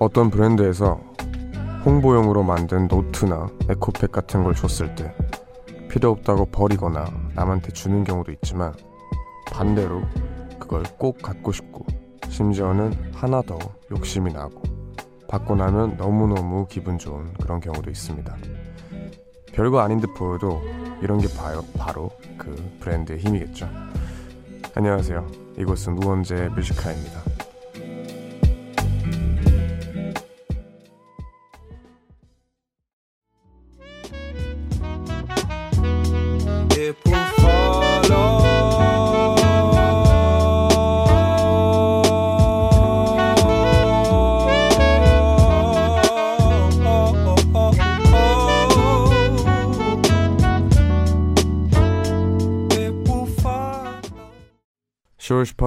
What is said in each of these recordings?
어떤 브랜드에서 홍보용으로 만든 노트나 에코백 같은 걸 줬을 때 필요 없다고 버리거나 남한테 주는 경우도 있지만 반대로 그걸 꼭 갖고 싶고 심지어는 하나 더 욕심이 나고 받고 나면 너무너무 기분 좋은 그런 경우도 있습니다. 별거 아닌 듯 보여도 이런 게 바로, 바로 그 브랜드의 힘이겠죠. 안녕하세요. 이곳은 우원재 뮤지카입니다.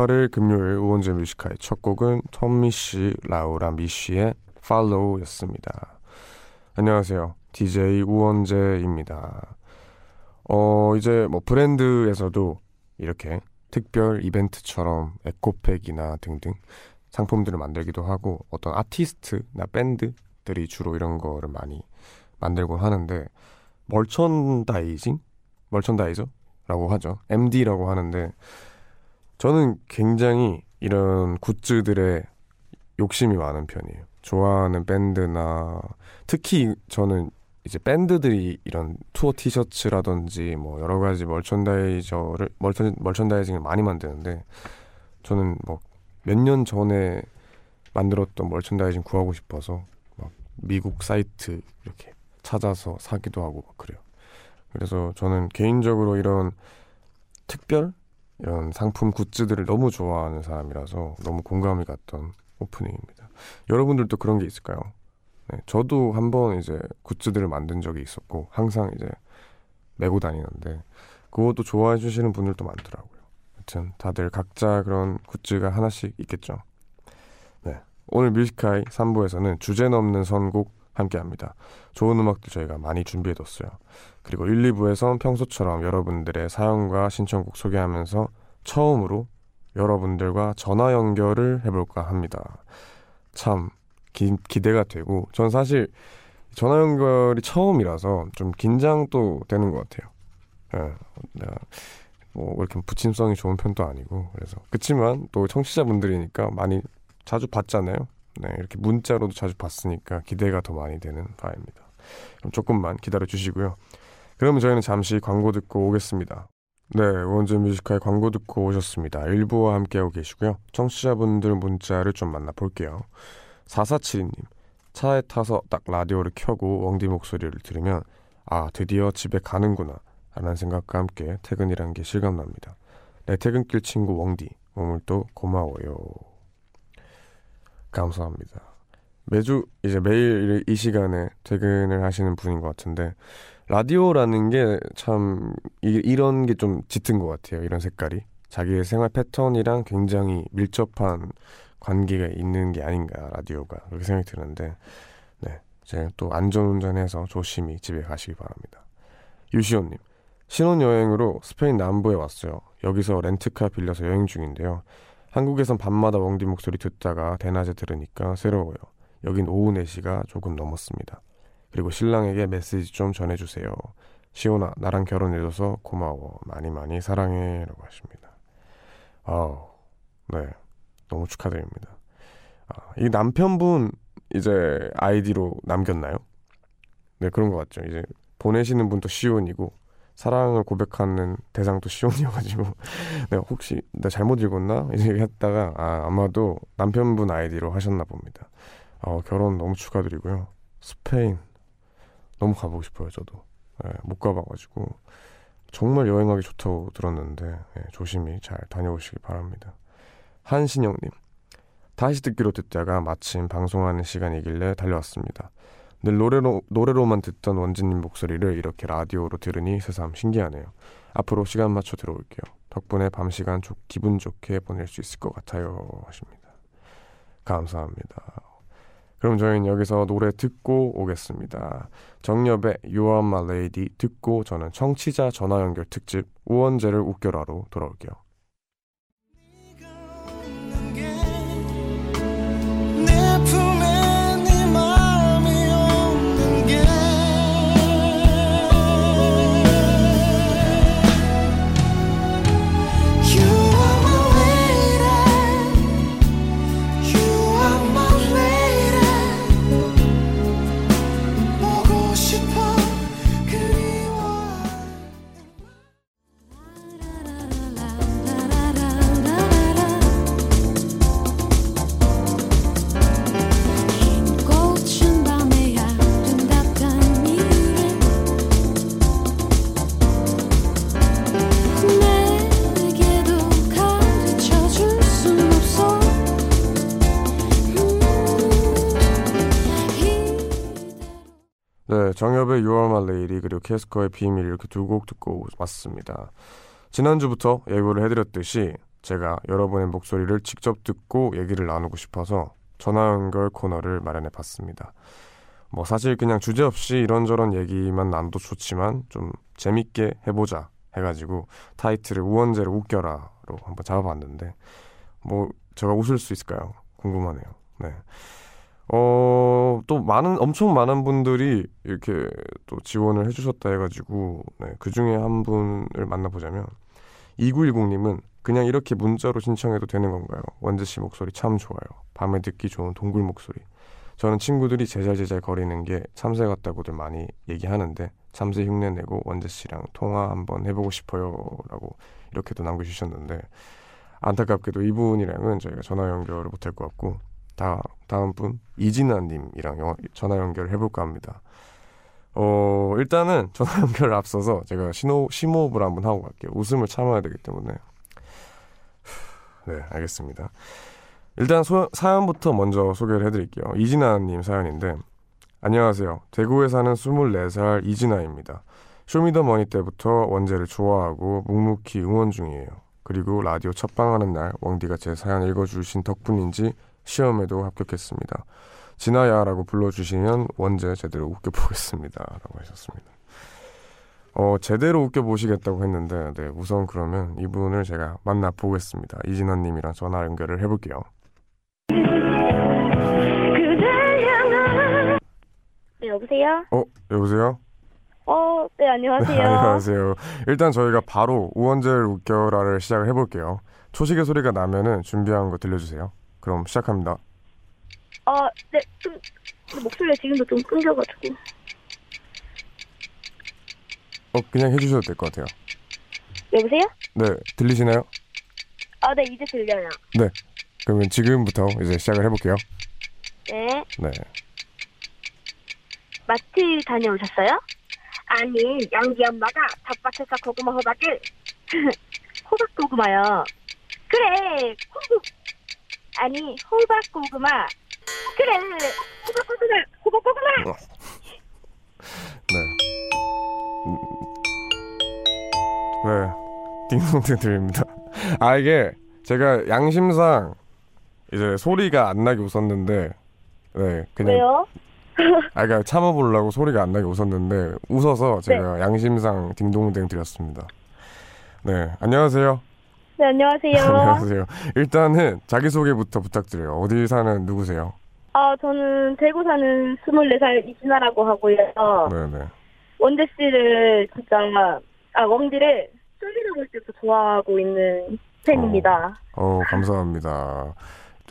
(10월 18일) 금요일 우원재 Music High의 첫 곡은 Tom Misch, Laura Misch의 Follow였습니다 안녕하세요 DJ 우원재입니다 어, 이제 뭐 브랜드에서도 이렇게 특별 이벤트처럼 에코백이나 등등 상품들을 만들기도 하고 어떤 아티스트나 밴드들이 주로 이런 거를 많이 만들곤 하는데 merchandising? 멀천다이저라고 하죠. MD라고 하는데 저는 굉장히 이런 굿즈들의 욕심이 많은 편이에요. 좋아하는 밴드나 특히 저는 이제 밴드들이 이런 투어 티셔츠라든지 뭐 여러 가지 멀천다이저를 멀천 멀천다이징을 많이 만드는데 저는 뭐 몇 년 전에 만들었던 멀천다이징 구하고 싶어서 막 미국 사이트 이렇게 찾아서 사기도 하고 막 그래요. 그래서 저는 개인적으로 이런 특별 이런 상품 굿즈들을 너무 좋아하는 사람이라서 너무 공감이 갔던 오프닝입니다. 여러분들도 그런 게 있을까요? 네, 저도 한번 이제 굿즈들을 만든 적이 있었고 항상 이제 메고 다니는데 그것도 좋아해 주시는 분들도 많더라고요. 하여튼 다들 각자 그런 굿즈가 하나씩 있겠죠. 네. 오늘 뮤지카이 3부에서는 주제 넘는 선곡 함께 합니다. 좋은 음악들 저희가 많이 준비해뒀어요. 그리고 1, 2부에선 평소처럼 여러분들의 사연과 신청곡 소개하면서 처음으로 여러분들과 전화 연결을 해볼까 합니다. 참 기, 기대가 되고 전 사실 전화 연결이 처음이라서 좀 긴장도 되는 것 같아요. 예, 내가 뭐 이렇게 부침성이 좋은 편도 아니고 그래서 그치만 또 청취자분들이니까 많이 자주 봤잖아요. 네, 이렇게 문자로도 자주 봤으니까 기대가 더 많이 되는 바입니다. 그럼 조금만 기다려 주시고요. 그러면 저희는 잠시 광고 듣고 오겠습니다. 네, 원전 뮤지컬 광고 듣고 오셨습니다. 일부와 함께하고 계시고요. 청취자분들 문자를 좀 만나볼게요. 4472님, 차에 타서 딱 라디오를 켜고 웡디 목소리를 들으면 아, 드디어 집에 가는구나 라는 생각과 함께 퇴근이란 게 실감납니다. 내 퇴근길 친구 웡디, 오늘도 고마워요. 감사합니다. 매주 이제 매일 이 시간에 퇴근을 하시는 분인 것 같은데 라디오라는 게 참 이런 게 좀 짙은 것 같아요. 이런 색깔이 자기의 생활 패턴이랑 굉장히 밀접한 관계가 있는 게 아닌가 라디오가 그렇게 생각이 드는데 네 이제 또 안전운전해서 조심히 집에 가시기 바랍니다. 유시온님 신혼여행으로 스페인 남부에 왔어요. 여기서 렌트카 빌려서 여행 중인데요. 한국에선 밤마다 웡디 목소리 듣다가 대낮에 들으니까 새로워요. 여긴 오후 4시가 조금 넘었습니다. 그리고 신랑에게 메시지 좀 전해주세요. 시온아 나랑 결혼해줘서 고마워. 많이 많이 사랑해. 라고 하십니다. 아우 네 너무 축하드립니다. 아, 이 남편분 이제 아이디로 남겼나요? 네 그런 것 같죠. 이제 보내시는 분도 시온이고 사랑을 고백하는 대상도 시온이어가지고 네, 혹시 나 잘못 읽었나 이제 했다가 아, 아마도 남편분 아이디로 하셨나 봅니다. 어, 결혼 너무 축하드리고요. 스페인 너무 가보고 싶어요. 저도 네, 못 가봐가지고 정말 여행하기 좋다고 들었는데 네, 조심히 잘 다녀오시기 바랍니다. 한신영님 다시 듣기로 듣다가 마침 방송하는 시간이길래 달려왔습니다. 늘 노래로, 노래로만 듣던 원진님 목소리를 이렇게 라디오로 들으니 새삼 신기하네요. 앞으로 시간 맞춰 들어올게요. 덕분에 밤 시간 조, 기분 좋게 보낼 수 있을 것 같아요. 하십니다. 감사합니다. 그럼 저희는 여기서 노래 듣고 오겠습니다. 정엽의 You Are My Lady 듣고 저는 청취자 전화 연결 특집 우원재를 웃겨라로 돌아올게요. 정엽의 6월말 레이리 그리고 캐스커의 비밀 이렇게 두 곡 듣고 왔습니다. 지난주부터 예고를 해드렸듯이 제가 여러분의 목소리를 직접 듣고 얘기를 나누고 싶어서 전화 연결 코너를 마련해 봤습니다. 뭐 사실 그냥 주제 없이 이런저런 얘기만 나눠도 좋지만 좀 재밌게 해보자 해가지고 타이틀을 우원재를 웃겨라로 한번 잡아봤는데 뭐 제가 웃을 수 있을까요? 궁금하네요. 네. 어, 또 많은, 엄청 많은 분들이 이렇게 또 지원을 해주셨다 해가지고, 네, 그 중에 한 분을 만나보자면, 2910님은 그냥 이렇게 문자로 신청해도 되는 건가요? 원재 씨 목소리 참 좋아요. 밤에 듣기 좋은 동굴 목소리. 저는 친구들이 제잘제잘 거리는 게 참새 같다고들 많이 얘기하는데, 참새 흉내 내고 원재 씨랑 통화 한번 해보고 싶어요. 라고 이렇게도 남겨주셨는데, 안타깝게도 이분이랑은 저희가 전화 연결을 못할 것 같고, 다, 다음 분, 이진아님이랑 전화 연결을 해볼까 합니다. 어, 일단은 전화 연결을 앞서서 제가 신호, 심호흡을 한번 하고 갈게요. 웃음을 참아야 되기 때문에. 네, 알겠습니다. 일단 소, 사연부터 먼저 소개를 해드릴게요. 이진아님 사연인데, 안녕하세요. 대구에 사는 24살 이진아입니다. 쇼미더머니 때부터 원제를 좋아하고 묵묵히 응원 중이에요. 그리고 라디오 첫방하는 날 왕디가 제 사연 읽어주신 덕분인지 시험에도 합격했습니다. 진아야라고 불러주시면 원제 제대로 웃겨보겠습니다. 라고 하셨습니다. 어, 제대로 웃겨보시겠다고 했는데, 네, 우선 그러면 이분을 제가 만나보겠습니다. 이진아님이랑 전화 연결을 해볼게요. 네, 여보세요? 어, 여보세요? 어, 네, 안녕하세요. 네, 안녕하세요. 일단 저희가 바로 우원재를 웃겨라를 시작을 해볼게요. 초식의 소리가 나면은 준비한 거 들려주세요. 그럼 시작합니다. 어, 네, 좀, 목소리가 지금도 좀 끊겨가지고. 어, 그냥 해주셔도 될 것 같아요. 여보세요? 네, 들리시나요? 아, 네, 이제 들려요. 그러면 지금부터 이제 시작을 해볼게요. 네. 네. 마트 다녀오셨어요? 아니, 양기 엄마가 텃밭에서 고구마 호박을, 호박 고구마요. 그래, 호박, 아니, 호박 고구마. 그래, 호박 고구마, 호박 고구마! 네. 음, 네. 딩동댕 들립니다. 아, 이게 제가 양심상 이제 소리가 안 나게 웃었는데, 네. 그냥. 왜요? 아, 그러니까 참아보려고 소리가 안 나게 웃었는데, 웃어서 제가 양심상 딩동댕 드렸습니다. 네. 안녕하세요. 네, 안녕하세요. 안녕하세요. 일단은 자기소개부터 부탁드려요. 어디 사는 누구세요? 아, 저는 대구 사는 24살 이진아라고 하고요. 네네. 원재 씨를 진짜 아 왕디를 솔리를 볼 때부터 좋아하고 있는 팬입니다. 어, 감사합니다.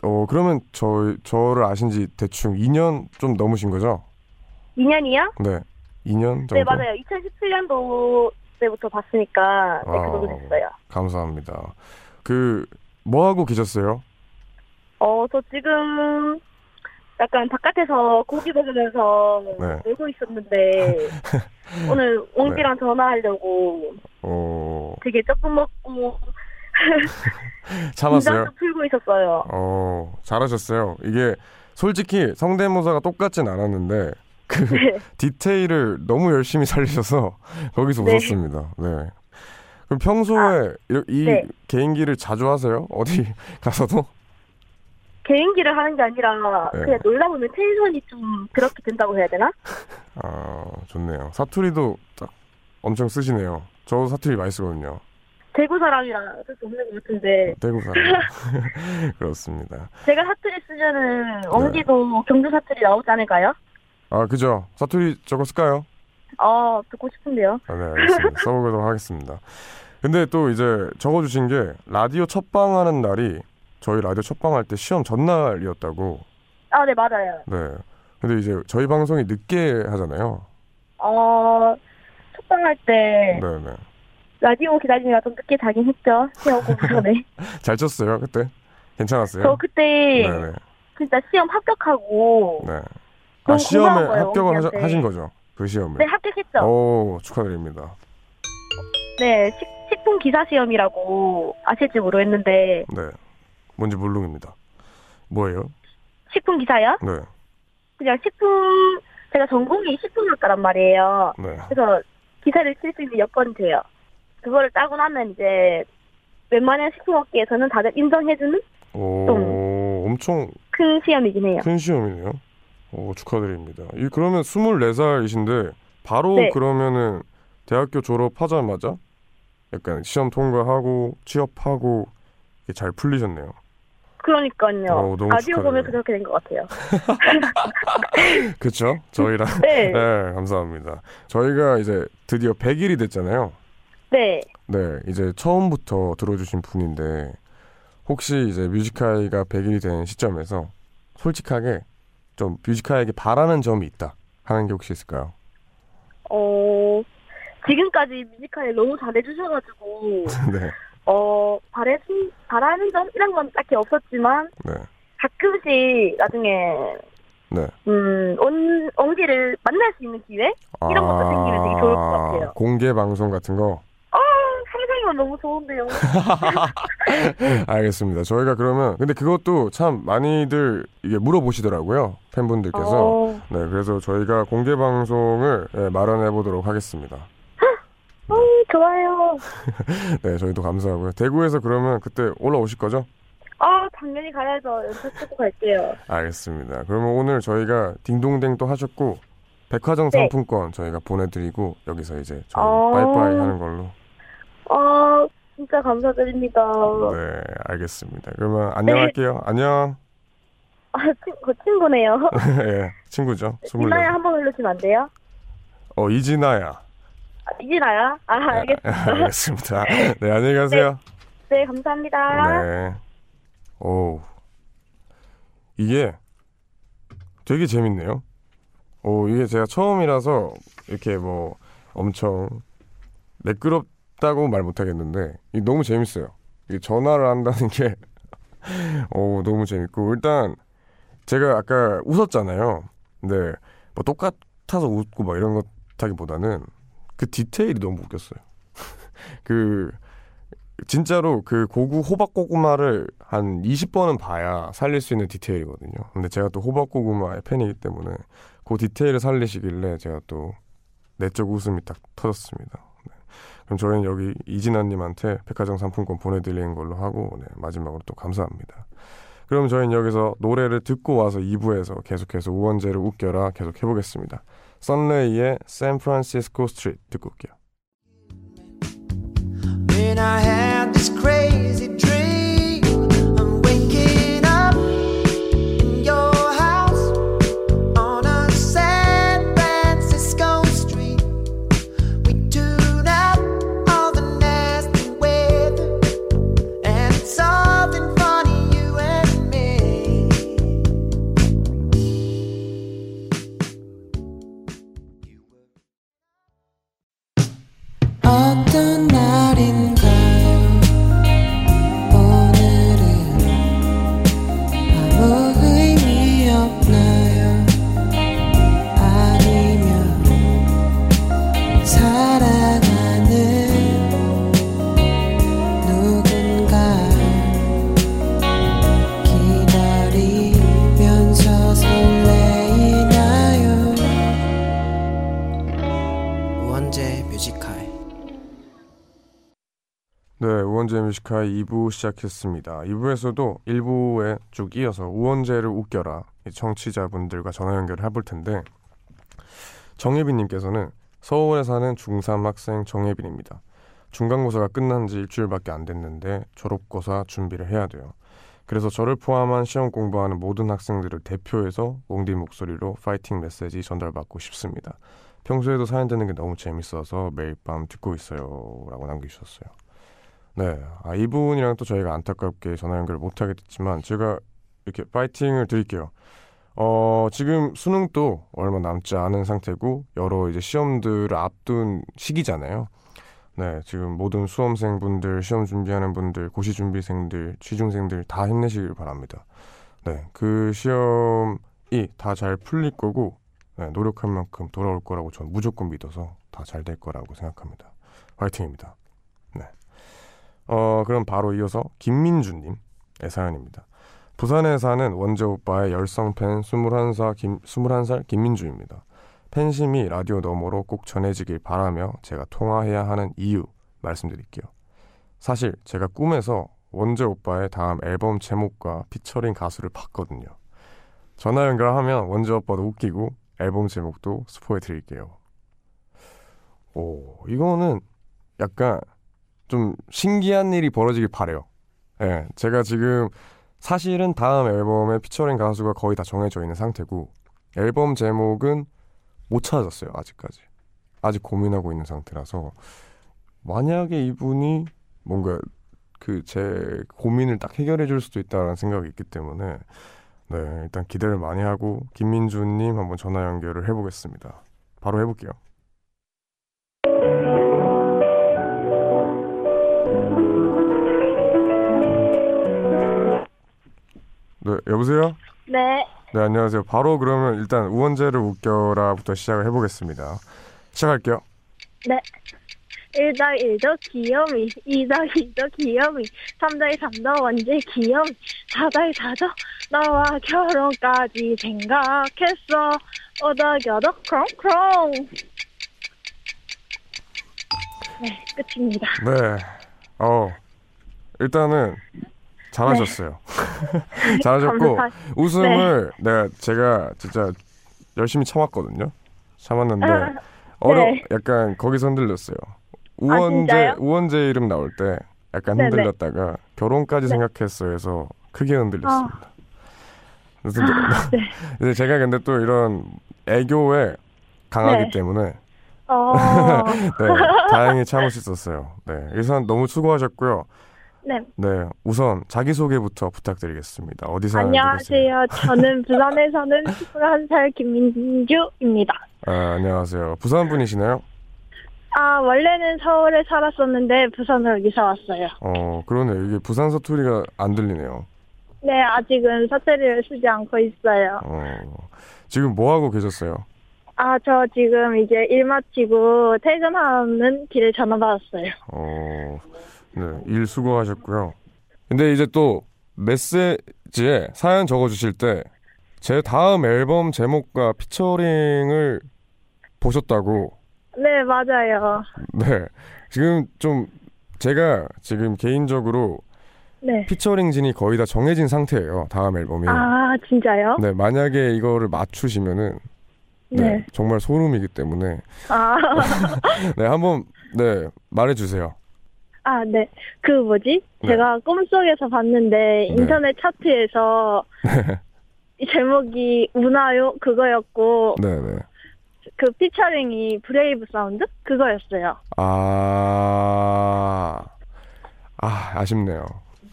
어, 그러면 저, 저를 아신 지 대충 2년 좀 넘으신 거죠? 2년이요? 네. 2년 정도? 네 맞아요. 2017년도 때부터 봤으니까 네, 그 정도 아. 됐어요. 감사합니다. 그, 뭐 하고 계셨어요? 어 저 지금 약간 바깥에서 고기 먹으면서 네. 놀고 있었는데 오늘 왕디랑 전화하려고 어, 되게 조금 먹고 참았어요? 풀고 있었어요. 어, 잘하셨어요. 이게 솔직히 성대모사가 똑같진 않았는데, 그 네. 디테일을 너무 열심히 살리셔서 거기서 네. 웃었습니다. 네. 그럼 평소에 이, 이 네. 개인기를 자주 하세요? 어디 가서도? 개인기를 하는 게 아니라 네. 그냥 놀다 보면 텐션이 좀 그렇게 된다고 해야 되나? 아, 좋네요. 사투리도 딱 엄청 쓰시네요. 저도 사투리 많이 쓰거든요. 대구 사람이라 어쩔 수 없는 것 같은데 대구 사람. 그렇습니다. 제가 사투리 쓰면은 엉디도 경주 사투리 나오지 않을까요? 아, 그죠? 사투리 저거 쓸까요? 어 듣고 싶은데요. 아, 네, 알겠습니다. 써보도록 하겠습니다. 근데 또 이제 적어주신 게 라디오 첫방 하는 날이 저희 라디오 첫방 할 때 시험 전날이었다고. 아 네 맞아요. 네. 근데 이제 저희 방송이 늦게 하잖아요. 어 첫방 할 때 네네. 라디오 기다리느라 좀 늦게 자긴 했죠. 시험 공부 전에. 잘 쳤어요, 그때? 괜찮았어요? 저 그때 네네. 진짜 시험 합격하고 네. 아, 시험에 합격을 하셔. 하신 거죠? 그 시험을? 네 합격했죠. 오, 축하드립니다. 네 식, 식품 기사 시험이라고 아실지 모르겠는데 네. 뭔지 모르겠습니다. 뭐예요? 식품 기사요? 네. 그냥 식품 제가 전공이 식품학과란 말이에요. 네. 그래서 기사를 칠 수 있는 여건이 돼요. 그거를 따고 나면 이제 웬만한 식품업계에서는 다들 인정해주는 오, 엄청 큰 시험이긴 해요. 큰 시험이네요. 오, 축하드립니다. 이 그러면 24살이신데 바로 네. 그러면은 대학교 졸업하자마자 약간 시험 통과하고 취업하고 이게 잘 풀리셨네요. 그러니까요. 어, 너무 라디오 축하드려요. 보면서 그렇게 된 것 같아요. 그렇죠? 저희랑 네. 네, 감사합니다. 저희가 이제 드디어 100일이 됐잖아요. 네. 네, 이제 처음부터 들어주신 분인데 혹시 이제 뮤지카이가 100일이 된 시점에서 솔직하게 좀 뮤지카이에게 바라는 점이 있다 하는 게 혹시 있을까요? 어, 지금까지 뮤지컬 너무 잘해주셔가지고, 네, 어, 바래, 바라는 점? 이런 건 딱히 없었지만, 네, 가끔씩 나중에, 네. 음, 온, 옹기를 만날 수 있는 기회? 이런 것도 생기면 되게 좋을 것 같아요. 공개 방송 같은 거 아, 상상이면 너무 좋은데요. 알겠습니다. 저희가 그러면 근데 그것도 참 많이들 이게 물어보시더라고요 팬분들께서. 어, 네, 그래서 저희가 공개 방송을 네, 마련해 보도록 하겠습니다. 어, 좋아요. 네, 저희도 감사하고요. 대구에서 그러면 그때 올라오실 거죠? 아, 당연히 가야죠. 연습 쓰고 갈게요. 알겠습니다. 그러면 오늘 저희가 딩동댕 또 하셨고 백화점 네. 상품권 저희가 보내드리고 여기서 이제 저희 어. 빠이빠이 하는 걸로. 아, 진짜 감사드립니다. 네, 알겠습니다. 그러면 안녕할게요. 안녕. 아, 친, 그 친구네요. 예, 친구죠. 이나야 24. 한번 흘러주면 안 돼요? 어, 이진아야. 아, 이진아야? 아, 알겠습니다. 알겠습니다. 네, 안녕히 가세요. 네, 감사합니다. 네. 오. 이게 되게 재밌네요. 오, 이게 제가 처음이라서 이렇게 뭐 엄청 매끄럽 다고 말 못하겠는데 너무 재밌어요. 전화를 한다는 게 오, 너무 재밌고 일단 제가 아까 웃었잖아요. 근데 뭐 똑같아서 웃고 막 이런 것하기보다는 그 디테일이 너무 웃겼어요. 그 진짜로 그 고구 호박 고구마를 한 20번은 봐야 살릴 수 있는 디테일이거든요. 근데 제가 또 호박 고구마의 팬이기 때문에 그 디테일을 살리시길래 제가 또 내적 웃음이 딱 터졌습니다. 네. 그럼 저희는 여기 이진아님한테 백화점 상품권 보내드리는 걸로 하고 네, 마지막으로 또 감사합니다. 그럼 저희는 여기서 노래를 듣고 와서 2부에서 계속해서 우원재를 웃겨라 계속 해보겠습니다. 썬레이의 샌프란시스코 스트리트 듣고 올게요. 2부 시작했습니다. 2부에서도 1부에 쭉 이어서 우원재를 웃겨라 이 청취자분들과 전화 연결을 해볼 텐데 정예빈님께서는 서울에 사는 중3 학생 정예빈입니다. 중간고사가 끝난 지 일주일밖에 안 됐는데 졸업고사 준비를 해야 돼요. 그래서 저를 포함한 시험 공부하는 모든 학생들을 대표해서 웡디 목소리로 파이팅 메시지 전달받고 싶습니다. 평소에도 사연 듣는 게 너무 재밌어서 매일 밤 듣고 있어요. 라고 남겨주셨어요. 네. 아, 이분이랑 또 저희가 안타깝게 전화 연결을 못하게 됐지만 제가 이렇게 파이팅을 드릴게요. 어, 지금 수능도 얼마 남지 않은 상태고 여러 이제 시험들을 앞둔 시기잖아요. 네, 지금 모든 수험생분들, 시험 준비하는 분들, 고시 준비생들, 취중생들 다 힘내시길 바랍니다. 네, 그 시험이 다 잘 풀릴 거고 네, 노력한 만큼 돌아올 거라고 전 무조건 믿어서 다 잘 될 거라고 생각합니다. 화이팅입니다. 네. 어, 그럼 바로 이어서 김민주님의 사연입니다. 부산에 사는 원재 오빠의 열성 팬 21살, 김, 21살 김민주입니다. 팬심이 라디오 너머로 꼭 전해지길 바라며 제가 통화해야 하는 이유 말씀드릴게요. 사실 제가 꿈에서 원재 오빠의 다음 앨범 제목과 피처링 가수를 봤거든요. 전화 연결하면 원재 오빠도 웃기고 앨범 제목도 스포해 드릴게요. 오, 이거는 약간 좀 신기한 일이 벌어지길 바래요. 예, 제가 지금 사실은 다음 앨범의 피처링 가수가 거의 다 정해져 있는 상태고 앨범 제목은 못 찾았어요 아직까지. 아직 고민하고 있는 상태라서. 만약에 이분이 뭔가 그 제 고민을 딱 해결해 줄 수도 있다라는 생각이 있기 때문에 네 일단 기대를 많이 하고 김민주님 한번 전화 연결을 해보겠습니다. 바로 해볼게요 여보세요 네. 네, 안녕하세요. 바로 그러면 일단 우원재를 웃겨라부터 시작을 해보겠습니다. 시작할게요. 1더1도 귀요미, 2더2도 귀요미, 3더3도 완전 귀요미, 4더4도 너와 결혼까지 생각했어. 5더9도 크롱크롱. 네, 끝입니다. 네. 어, 일단은 잘하셨어요. 잘하셨고, 감사- 웃음을 내가 제가 진짜 열심히 참았거든요. 참았는데, 아, 어려, 네. 약간 거기서 흔들렸어요. 우원재, 진짜요? 우원재 이름 나올 때 약간 네네. 흔들렸다가 결혼까지 네. 생각했어 해서 크게 흔들렸습니다. 그래서 아, 네. 근데 제가 근데 또 이런 애교에 강하기 네. 때문에 어, 네, 다행히 참을 수 있었어요. 네, 일단 너무 수고하셨고요. 네. 네, 우선 자기소개부터 부탁드리겠습니다. 어디 사는 누구세요? 안녕하세요. 저는 부산에 사는 21살 김민주입니다. 아, 안녕하세요. 부산 분이시나요? 아, 원래는 서울에 살았었는데 부산으로 이사 왔어요. 어, 그러네요. 이게 부산 사투리가 안 들리네요. 네, 아직은 사투리를 쓰지 않고 있어요. 어, 지금 뭐 하고 계셨어요? 아, 저 지금 이제 일 마치고 퇴근하는 길에 전화 받았어요. 어, 네, 일 수고하셨고요. 근데 이제 또 메시지에 사연 적어주실 때 제 다음 앨범 제목과 피처링을 보셨다고. 네, 맞아요. 네, 지금 좀 제가 지금 개인적으로 네. 피처링진이 거의 다 정해진 상태예요. 다음 앨범이. 아, 진짜요? 네, 만약에 이거를 맞추시면은 네, 네. 정말 소름이기 때문에 아, 네, 한번 네, 말해 주세요. 아, 네. 그 뭐지? 네. 제가 꿈속에서 봤는데 인터넷 차트에서 이 제목이 우나요 그거였고 네, 네. 그 피처링이 브레이브 사운드 그거였어요. 아, 아, 아쉽네요.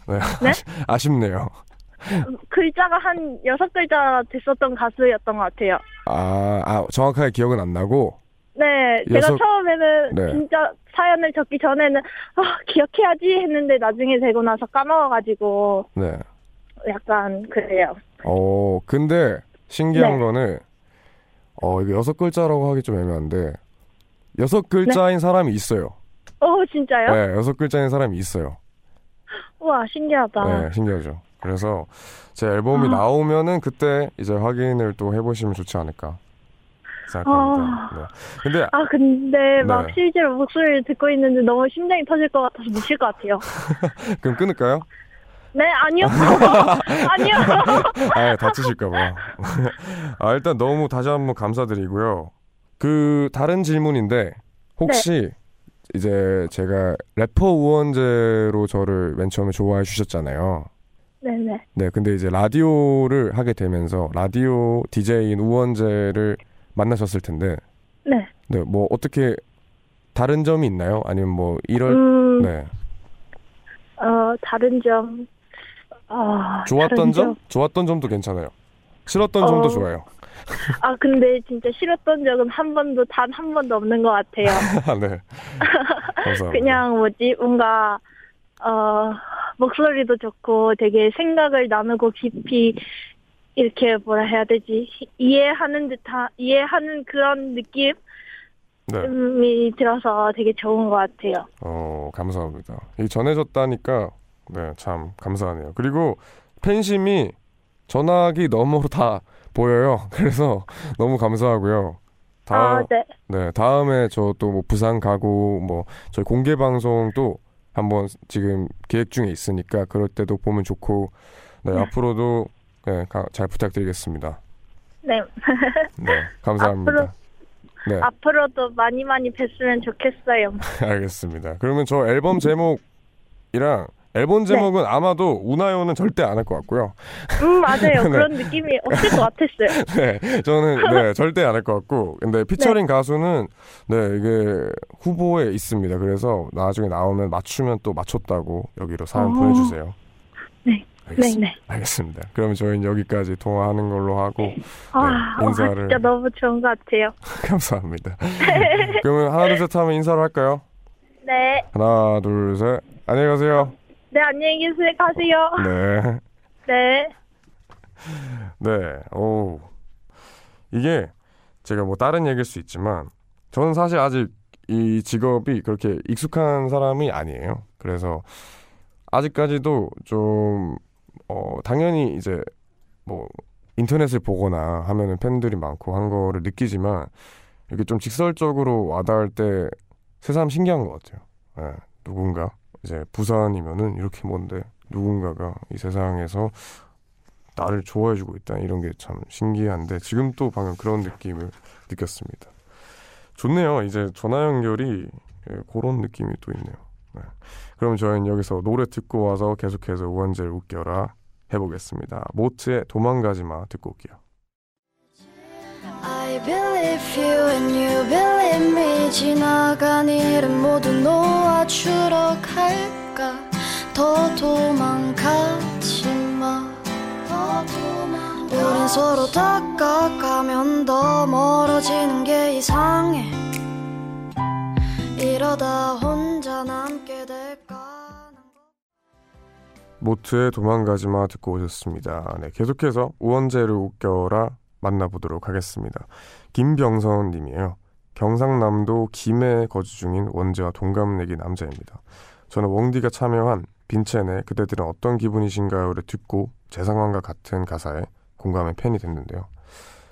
네, 네? 아쉽, 네요 글자가 한 여섯 글자 됐었던 가수였던 것 같아요. 아, 아, 정확하게 기억은 안 나고, 네, 제가 여섯- 처음에는 네. 진짜 사연을 적기 전에는 아, 기억해야지 했는데 나중에 되고 나서 까먹어가지고 네. 약간 그래요. 어, 근데 신기한 네. 거는, 어, 이거 여섯 글자라고 하기 좀 애매한데, 여섯 글자인 사람이 있어요. 어, 진짜요? 네, 여섯 글자인 사람이 있어요. 우와, 신기하다. 네, 신기하죠. 그래서 제 앨범이 아. 나오면은 그때 이제 확인을 또 해보시면 좋지 않을까 생각합니다. 네. 근데 아, 근데 막 네. 실제로 목소리를 듣고 있는데 너무 심장이 터질 것 같아서 못 쉴 것 같아요. 그럼 끊을까요? 네, 아니요. 아니요. 아, 다치실까봐. 아, 일단 너무 다시 한번 감사드리고요. 그 다른 질문인데 혹시 이제 제가 래퍼 우원재로 저를 맨 처음에 좋아해 주셨잖아요. 네네. 네, 근데 이제 라디오를 하게 되면서 라디오 DJ인 우원재를 만나셨을 텐데, 네. 네, 뭐 어떻게 다른 점이 있나요? 아니면 뭐 이럴 음, 네 어, 다른 점. 아, 좋았던 다른 점? 좋았던 점도 괜찮아요. 싫었던 점도 어. 좋아요. 아, 근데 진짜 싫었던 적은 한 번도, 단 한 번도 없는 것 같아요. 네, 감사합니다. 그냥 뭐지, 뭔가, 어, 목소리도 좋고 되게 생각을 나누고 깊이 이렇게 뭐라 해야 되지? 이해하는 듯한, 이해하는 그런 느낌 이 네, 들어서 되게 좋은 것 같아요. 어 감사합니다. 이 전해졌다니까 네 참 감사하네요. 그리고 팬심이 전화기 너머로 다 보여요. 그래서 너무 감사하고요. 다음 아, 네. 네, 다음에 저 또 뭐 부산 가고 뭐 저희 공개 방송도 한번 지금 계획 중에 있으니까 그럴 때도 보면 좋고 네, 앞으로도 네, 가- 잘 부탁드리겠습니다. 네. 네, 감사합니다. 앞으로- 네, 앞으로도 많이 많이 뵀으면 좋겠어요. 알겠습니다. 그러면 저 앨범 제목이랑 앨범 제목은 아마도 우나요는 절대 안 할 것 같고요. 음, 맞아요. 네. 그런 느낌이 없을 것 같았어요. 네, 저는 네 절대 안 할 것 같고, 근데 피처링 가수는 네 이게 후보에 있습니다. 그래서 나중에 나오면 맞추면 또 맞췄다고 여기로 사연 어. 보내주세요. 네. 알겠습니다. 네, 네. 알겠습니다. 그러면 저희는 여기까지 통화하는 걸로 하고 아, 네, 인사를- 와, 진짜 너무 좋은 것 같아요. 감사합니다. 그러면 하나 둘 셋 하면 인사를 할까요? 네. 하나 둘 셋. 안녕히 가세요. 네, 안녕히 계세요. 가세요. 네. 네. 네, 오. 이게 제가 뭐 다른 얘기일 수 있지만 저는 사실 아직 이 직업이 그렇게 익숙한 사람이 아니에요. 그래서 아직까지도 좀, 어, 당연히 이제 뭐 인터넷을 보거나 하면은 팬들이 많고 한 거를 느끼지만 이게 좀 직설적으로 와닿을 때 새삼 신기한 것 같아요. 예, 누군가 이제 부산이면은 이렇게 뭔데 누군가가 이 세상에서 나를 좋아해주고 있다 이런 게 참 신기한데 지금 또 방금 그런 느낌을 느꼈습니다. 좋네요. 이제 전화 연결이 예, 그런 느낌이 또 있네요. 네. 그럼 저희는 여기서 노래 듣고 와서 계속해서 우원재를 웃겨라 해보겠습니다. 모트의 도망가지 마 듣고 올게요. I believe you and you believe me 지나간 일은 모두 놓아주러 갈까 더 도망가지 도망가 우린 서로 다가가면 더 멀어지는 게 이상해 이러다 혼자 남게 될까 모트의 도망가지 마 듣고 오셨습니다. 네, 계속해서 우원재를 웃겨라 만나보도록 하겠습니다. 김병선 님이에요. 경상남도 김해에 거주 중인 원재와 동갑내기 남자입니다. 저는 웡디가 참여한 빈첸의 그대들은 어떤 기분이신가요를 듣고 제 상황과 같은 가사에 공감의 팬이 됐는데요.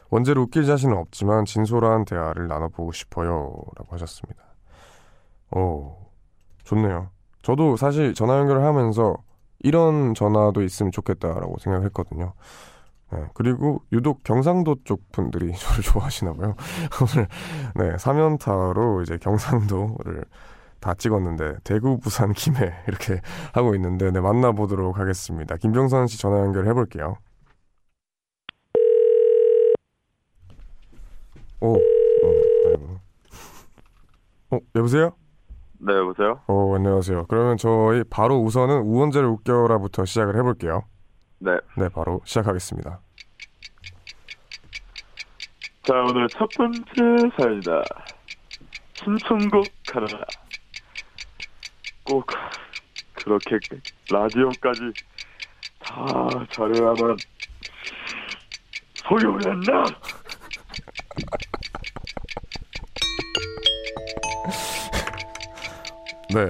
원재를 웃길 자신은 없지만 진솔한 대화를 나눠보고 싶어요 라고 하셨습니다. 오 좋네요. 저도 사실 전화 연결을 하면서 이런 전화도 있으면 좋겠다라고 생각을 했거든요. 네, 그리고 유독 경상도 쪽 분들이 저를 좋아하시나 봐요. 오늘 네, 3연타로 이제 경상도를 다 찍었는데 대구, 부산, 김해 이렇게 하고 있는데 네, 만나보도록 하겠습니다. 김병선 씨 전화 연결해 볼게요. 오, 어, 아이고. 어, 여보세요? 네, 여보세요? 어, 안녕하세요. 그러면 저희 바로 우선은 우원재를 웃겨라부터 시작을 해볼게요. 네. 네, 바로 시작하겠습니다. 자, 오늘 첫 번째 사연이다. 신청곡 하나. 꼭 그렇게 라디오까지 다 잘해야만 소용이 났나? 네,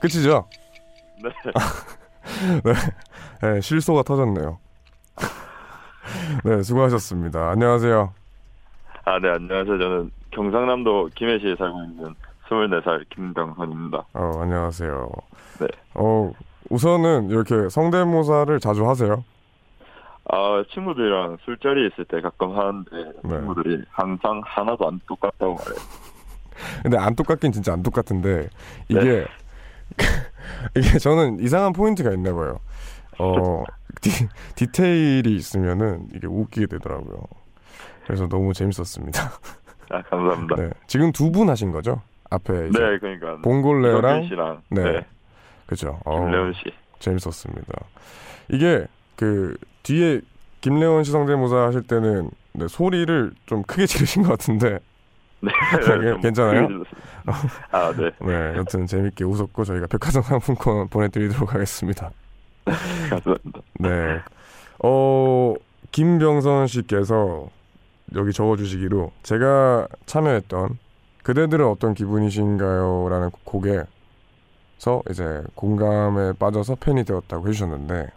끝이죠? 네. 네, 실소가 터졌네요. 네, 수고하셨습니다. 안녕하세요. 아, 네, 안녕하세요. 저는 경상남도 김해시에 살고 있는 24살 김병선입니다. 어, 안녕하세요. 네. 어, 우선은 이렇게 성대모사를 자주 하세요? 아, 친구들이랑 술자리에 있을 때 가끔 하는데 네. 친구들이 항상 하나도 안 똑같다고 말해요. 근데 안 똑같긴 진짜 안 똑같은데 이게 이게 저는 이상한 포인트가 있나 봐요. 어 디, 디테일이 있으면은 이게 웃기게 되더라고요. 그래서 너무 재밌었습니다. 아, 감사합니다. 네, 네, 지금 두 분 하신 거죠? 앞에 이제 그러니까 봉골레랑 씨랑 네. 네, 그죠. 어, 김래원 씨. 재밌었습니다. 이게 그 뒤에 김래원 씨 성대모사 하실 때는 네, 소리를 좀 크게 지르신 것 같은데 네, 좀 괜찮아요? 아, 네. 네, 여튼 재밌게 웃었고 저희가 백화점 상품권 보내드리도록 하겠습니다. 감사합니다. 네. 어, 김병선 씨께서 여기 적어주시기로 제가 참여했던 그대들은 어떤 기분이신가요? 라는 곡에서 이제 공감에 빠져서 팬이 되었다고 해주셨는데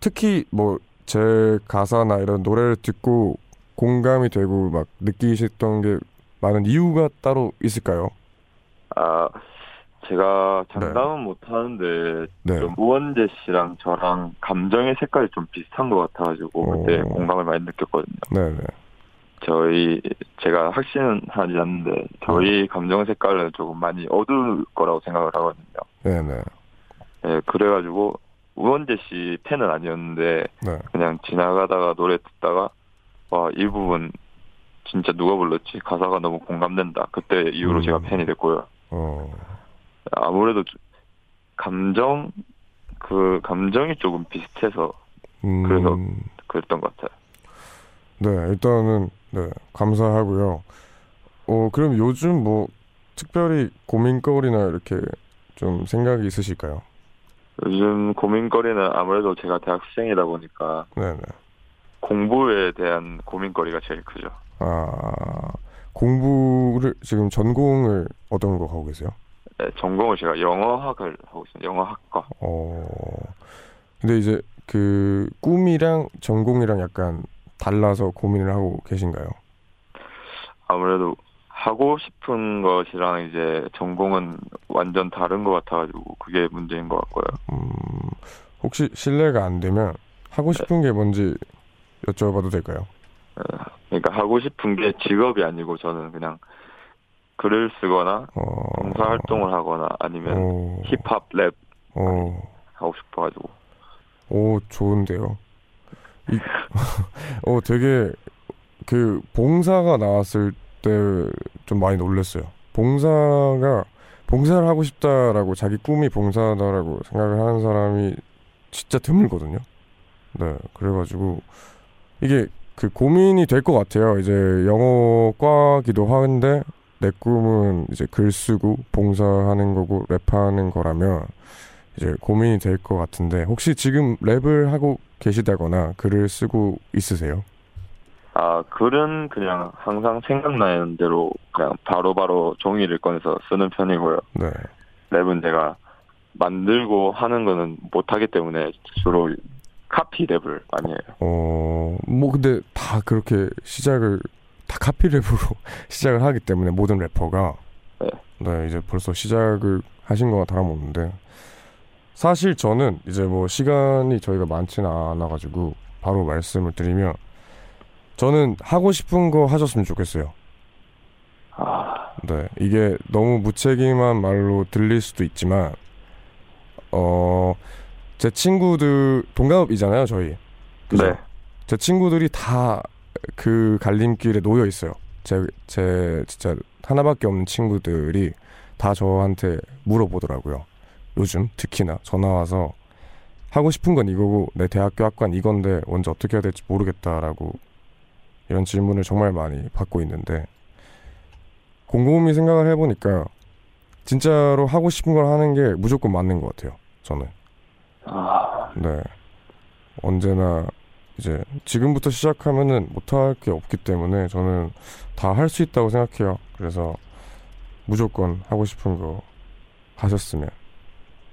특히 뭐 제 가사나 이런 노래를 듣고 공감이 되고 막 느끼셨던 게 많은 이유가 따로 있을까요? 아, 제가 장담은 못 하는데 네. 좀 우원재 씨랑 저랑 감정의 색깔이 좀 비슷한 것 같아가지고 그때 오. 공감을 많이 느꼈거든요. 네네. 저희 제가 확신은 하지 않는데 저희 감정 색깔은 조금 많이 어두울 거라고 생각을 하거든요. 네네. 예, 그래가지고 우원재 씨 팬은 아니었는데 네. 그냥 지나가다가 노래 듣다가 와 이 부분 진짜 누가 불렀지 가사가 너무 공감된다. 그때 이후로 음. 제가 팬이 됐고요. 어. 아무래도 좀 감정 그 감정이 조금 비슷해서 음, 그래서 그랬던 것 같아요. 네, 일단은 네 감사하고요. 어 그럼 요즘 뭐 특별히 고민거리나 이렇게 좀 생각이 있으실까요? 요즘 고민거리는 아무래도 제가 대학생이다 보니까 네네. 공부에 대한 고민거리가 제일 크죠. 아 공부를 지금 전공을 어떤 거 하고 계세요? 네, 전공을 제가 영어학을 하고 있습니다. 영어학과. 어 근데 이제 그 꿈이랑 전공이랑 약간 달라서 고민을 하고 계신가요? 아무래도 하고 싶은 것이랑 이제 전공은 완전 다른 것 같아가지고 그게 문제인 것 같고요. 음 혹시 실례가 안 되면 하고 싶은 게 뭔지 여쭤봐도 될까요? 그러니까 하고 싶은 게 직업이 아니고 저는 그냥 글을 쓰거나 어, 봉사 활동을 하거나 아니면 어, 힙합 랩 어, 하고 싶어가지고 오, 좋은데요. 이, 어, 되게, 그, 봉사가 나왔을 때 좀 많이 놀랐어요. 봉사가, 봉사를 하고 싶다라고 자기 꿈이 봉사다라고 생각을 하는 사람이 진짜 드물거든요. 네, 그래가지고, 이게 그 고민이 될 것 같아요. 이제 영어과기도 하는데, 내 꿈은 이제 글 쓰고 봉사하는 거고 랩하는 거라면, 이제 고민이 될 것 같은데 혹시 지금 랩을 하고 계시다거나 글을 쓰고 있으세요? 아 글은 그냥 항상 생각나는 대로 그냥 바로바로 종이를 꺼내서 쓰는 편이고요. 네. 랩은 제가 만들고 하는 거는 못하기 때문에 주로 카피 랩을 많이 해요. 어, 뭐 근데 다 그렇게 시작을 다 카피 랩으로 시작을 하기 때문에 모든 래퍼가 네. 네, 이제 벌써 시작을 하신 거나 다름없는데 사실 저는 이제 뭐 시간이 저희가 많지는 않아 가지고 바로 말씀을 드리면 저는 하고 싶은 거 하셨으면 좋겠어요. 아, 네, 이게 너무 무책임한 말로 들릴 수도 있지만, 어, 제 친구들, 동갑이잖아요, 저희. 그죠? 네. 제 친구들이 다 그 갈림길에 놓여 있어요. 제, 제, 진짜 하나밖에 없는 친구들이 다 저한테 물어보더라고요. 요즘 특히나 전화 와서 하고 싶은 건 이거고 내 대학교 학과는 이건데 언제 어떻게 해야 될지 모르겠다라고 이런 질문을 정말 많이 받고 있는데 곰곰이 생각을 해보니까 진짜로 하고 싶은 걸 하는 게 무조건 맞는 것 같아요. 저는. 아, 네. 언제나 이제 지금부터 시작하면은 못할 게 없기 때문에 저는 다 할 수 있다고 생각해요. 그래서 무조건 하고 싶은 거 하셨으면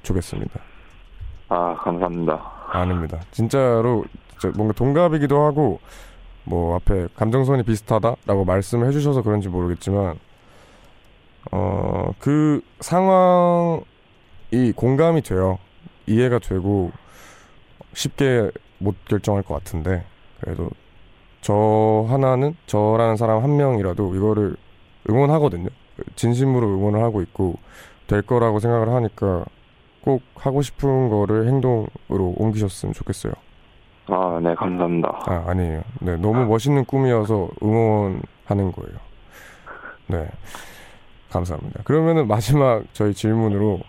좋겠습니다. 아 감사합니다. 아닙니다. 진짜로 진짜 뭔가 동갑이기도 하고 뭐 앞에 감정선이 비슷하다라고 말씀을 해주셔서 그런지 모르겠지만 어 그 상황이 공감이 돼요. 이해가 되고 쉽게 못 결정할 것 같은데 그래도 저 하나는 저라는 사람 한 명이라도 이거를 응원하거든요. 진심으로 응원을 하고 있고 될 거라고 생각을 하니까 꼭 하고 싶은 거를 행동으로 옮기셨으면 좋겠어요. 아, 네 감사합니다. 아, 아니에요. 네, 너무 멋있는 꿈이어서 응원하는 거예요. 네. 감사합니다. 그러면은 마지막 저희 질문으로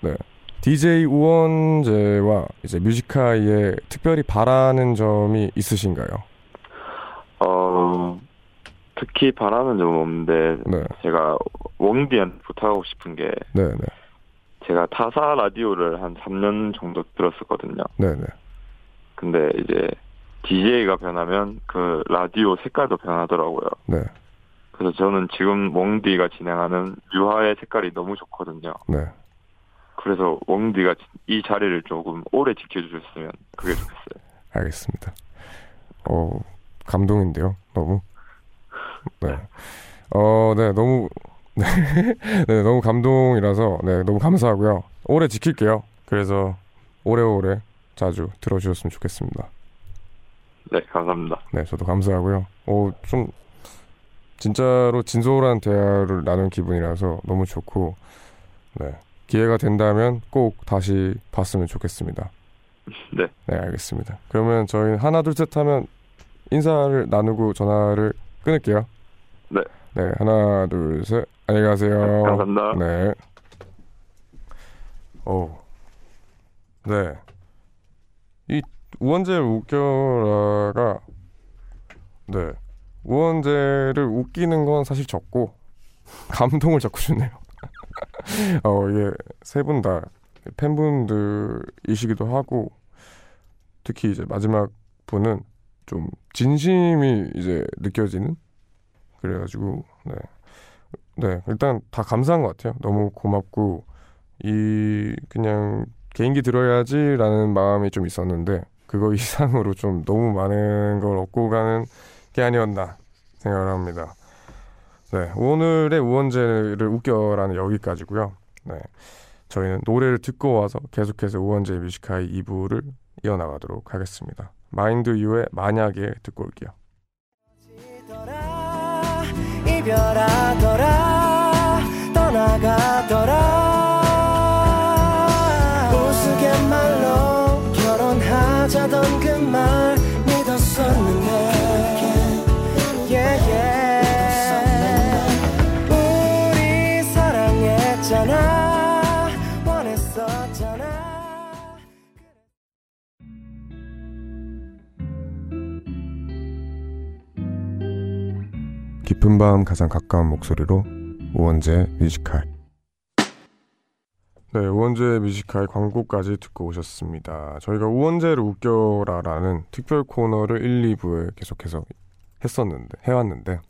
네. DJ 우원재와 이제 뮤지카이에 특별히 바라는 점이 있으신가요? 어 특히 바라는 점은 없는데 네. 제가 웡디한테 부탁하고 싶은 게 네, 네. 제가 타사 라디오를 한 3년 정도 들었었거든요. 네, 네. 근데 이제 DJ가 변하면 그 라디오 색깔도 변하더라고요. 네. 그래서 저는 지금 웡디가 진행하는 유화의 색깔이 너무 좋거든요. 네. 그래서 웡디가 이 자리를 조금 오래 지켜주셨으면 그게 좋겠어요. 알겠습니다. 어, 감동인데요. 너무. 네. 어, 네, 너무, 네, 네, 너무 감동이라서, 네, 너무 감사하고요. 오래 지킬게요. 그래서 오래오래 자주 들어주셨으면 좋겠습니다. 네, 감사합니다. 네, 저도 감사하고요. 오, 좀, 진짜로 진솔한 대화를 나눈 기분이라서 너무 좋고, 네, 기회가 된다면 꼭 다시 봤으면 좋겠습니다. 네. 네, 알겠습니다. 그러면 저희 하나, 둘, 셋 하면 인사를 나누고 전화를 끊을게요. 네. 네, 하나, 둘, 셋. 안녕히 가세요. 감사합니다. 네. 오. 네. 이 우원재 웃겨라가 네. 우원재를 웃기는 건 사실 적고 감동을 자꾸 주네요. 어, 이게 세분 다 팬분들이시기도 하고 특히 이제 마지막 분은 좀 진심이 이제 느껴지는 그래가지고 네. 네, 일단 다 감사한 것 같아요. 너무 고맙고 이 그냥 개인기 들어야지라는 마음이 좀 있었는데 그거 이상으로 좀 너무 많은 걸 얻고 가는 게 아니었나 생각을 합니다. 네, 오늘의 우원재를 웃겨라는 여기까지고요. 네, 저희는 노래를 듣고 와서 계속해서 우원재 뮤지카이 2부를 이어나가도록 하겠습니다. 마인드 유의 만약에 듣고 올게요. 이별하더라 떠나가 깊은 밤 가장 가까운 목소리로 우원재 Music High 네, 우원재 Music High 광고까지 듣고 오셨습니다. 저희가 우원재를 웃겨라라는 특별 코너를 1, 2부에 계속해서 했었는데 해왔는데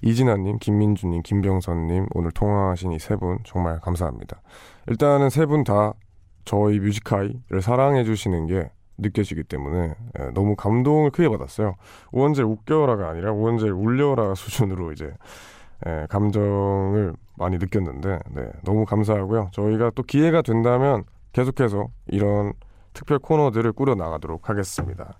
이진아님, 김민주님, 김병선님 오늘 통화하신 이 세 분 정말 감사합니다. 일단은 세 분 다 저희 Music High를 사랑해 주시는 게 느껴지기 때문에 예, 너무 감동을 크게 받았어요. 우원재 웃겨라가 아니라 우원재 울려라 수준으로 이제 예, 감정을 많이 느꼈는데 네, 너무 감사하고요. 저희가 또 기회가 된다면 계속해서 이런 특별 코너들을 꾸려 나가도록 하겠습니다.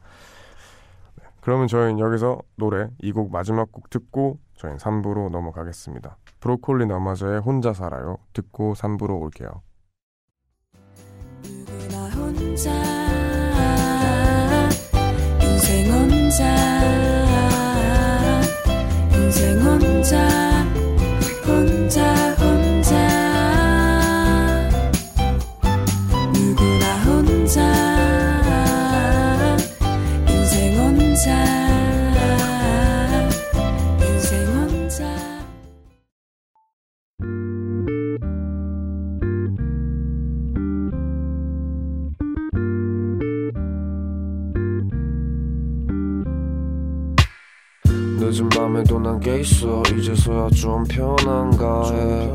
네, 그러면 저희는 여기서 노래 이 곡 마지막 곡 듣고 저희는 3부로 넘어가겠습니다. 브로콜리 너마저의 혼자 살아요 듣고 3부로 올게요. 누 밤에도 난 게 있어. 이제서야 좀 편한가 해.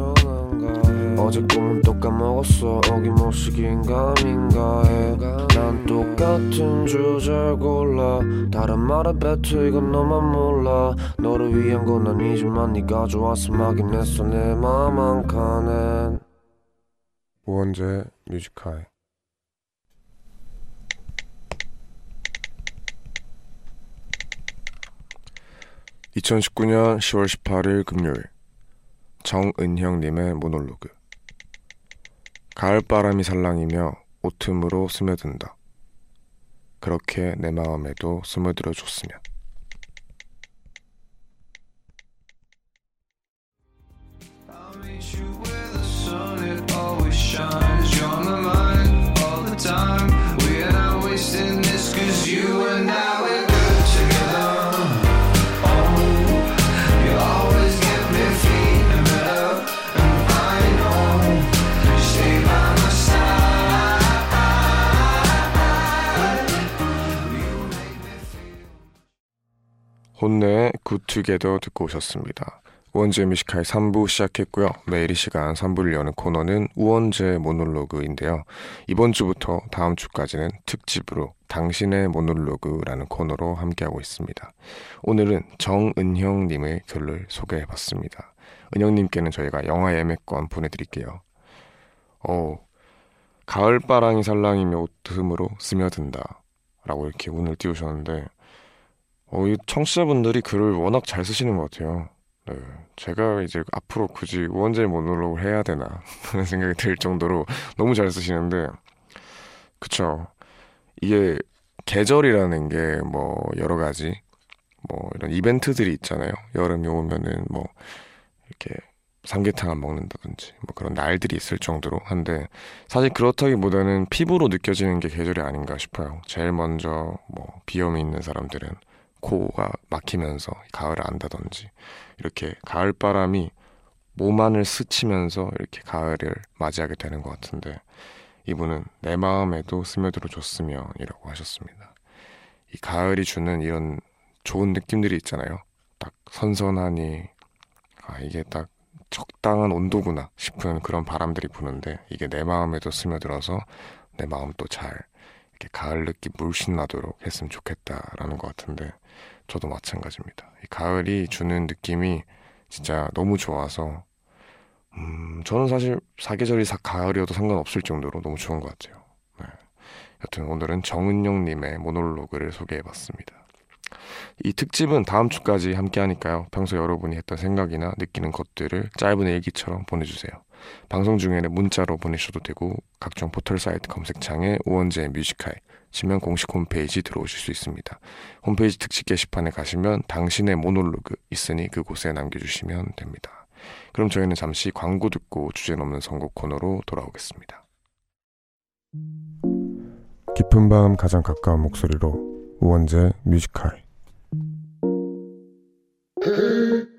어제 꿈은 또 까먹었어. 어김없이 긴가민가 해난 똑같은 주제를 골라. 다른 말에 뱉어 이건 너만 몰라. 너를 위한 건 아니지만 네가 좋아서 막긴 했어. 내 맘 한 칸엔. 우원재 뮤지컬 2019년 10월 18일 금요일. 정은형님의 모놀로그. 가을바람이 살랑이며 오틈으로 스며든다. 그렇게 내 마음에도 스며들어 줬으면 HONNE의 Good Together 듣고 오셨습니다. 우원재 Music High의 3부 시작했고요. 매일 이 시간 3부를 여는 코너는 우원재 모놀로그인데요. 이번 주부터 다음 주까지는 특집으로 당신의 모놀로그라는 코너로 함께하고 있습니다. 오늘은 정은형님의 글을 소개해봤습니다. 은형님께는 저희가 영화 예매권 보내드릴게요. 어, 가을바람이 살랑이며 옷틈으로 스며든다. 라고 이렇게 운을 띄우셨는데, 어, 이 청취자분들이 글을 워낙 잘 쓰시는 것 같아요. 네, 제가 이제 앞으로 굳이 우원재 모노로그 해야 되나 하는 생각이 들 정도로 너무 잘 쓰시는데 그쵸. 이게 계절이라는 게 뭐 여러 가지 뭐 이런 이벤트들이 있잖아요. 여름이 오면은 뭐 이렇게 삼계탕 안 먹는다든지 뭐 그런 날들이 있을 정도로 한데 사실 그렇다기보다는 피부로 느껴지는 게 계절이 아닌가 싶어요. 제일 먼저 뭐 비염이 있는 사람들은 코가 막히면서 가을을 안다든지 이렇게 가을 바람이 몸 안을 스치면서 이렇게 가을을 맞이하게 되는 것 같은데 이분은 내 마음에도 스며들어 줬으면이라고 하셨습니다. 이 가을이 주는 이런 좋은 느낌들이 있잖아요. 딱 선선하니 아 이게 딱 적당한 온도구나 싶은 그런 바람들이 부는데 이게 내 마음에도 스며들어서 내 마음도 잘 이렇게 가을 느낌 물씬 나도록 했으면 좋겠다라는 것 같은데 저도 마찬가지입니다. 이 가을이 주는 느낌이 진짜 너무 좋아서 음, 저는 사실 사계절이 사 가을이어도 상관없을 정도로 너무 좋은 것 같아요. 네. 여튼 오늘은 정은영님의 모놀로그를 소개해봤습니다. 이 특집은 다음 주까지 함께 하니까요. 평소 여러분이 했던 생각이나 느끼는 것들을 짧은 일기처럼 보내주세요. 방송 중에는 문자로 보내셔도 되고 각종 포털 사이트 검색창에 우원재 Music High 치면 공식 홈페이지 들어오실 수 있습니다. 홈페이지 특집 게시판에 가시면 당신의 모놀로그 있으니 그곳에 남겨주시면 됩니다. 그럼 저희는 잠시 광고 듣고 주제 넘는 선곡 코너로 돌아오겠습니다. 깊은 밤 가장 가까운 목소리로 우원재 뮤지컬